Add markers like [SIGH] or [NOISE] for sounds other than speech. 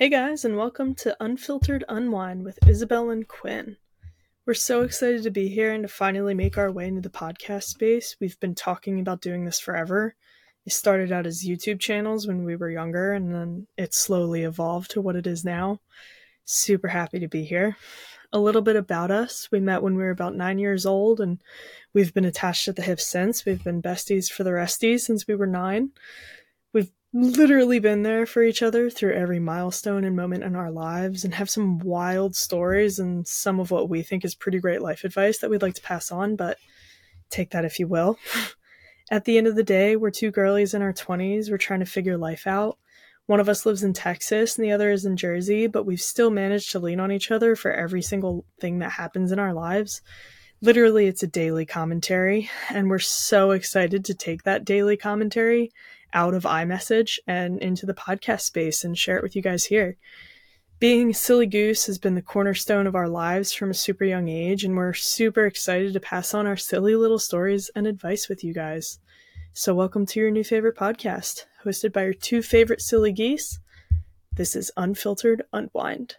Hey guys, and welcome to Unfiltered Unwind with Isabel and Quinn. We're so excited to be here and to finally make our way into the podcast space. We've been talking about doing this forever. It started out as YouTube channels when we were younger, and then it slowly evolved to what it is now. Super happy to be here. A little bit about us. We met when we were about nine years old, and we've been attached at the hip since. We've been besties for the resties since we were nine literally been there for each other through every milestone and moment in our lives and have some wild stories and some of what we think is pretty great life advice that we'd like to pass on, but take that if you will. [LAUGHS] At the end of the day, we're two girlies in our 20s. We're trying to figure life out. One of us lives in Texas and the other is in Jersey, but we've still managed to lean on each other for every single thing that happens in our lives. Literally, it's a daily commentary, and we're so excited to take that daily commentary out of iMessage and into the podcast space and share it with you guys here. Being Silly Goose has been the cornerstone of our lives from a super young age, and we're super excited to pass on our silly little stories and advice with you guys. So, welcome to your new favorite podcast, hosted by your two favorite silly geese. This is Unfiltered Unwind.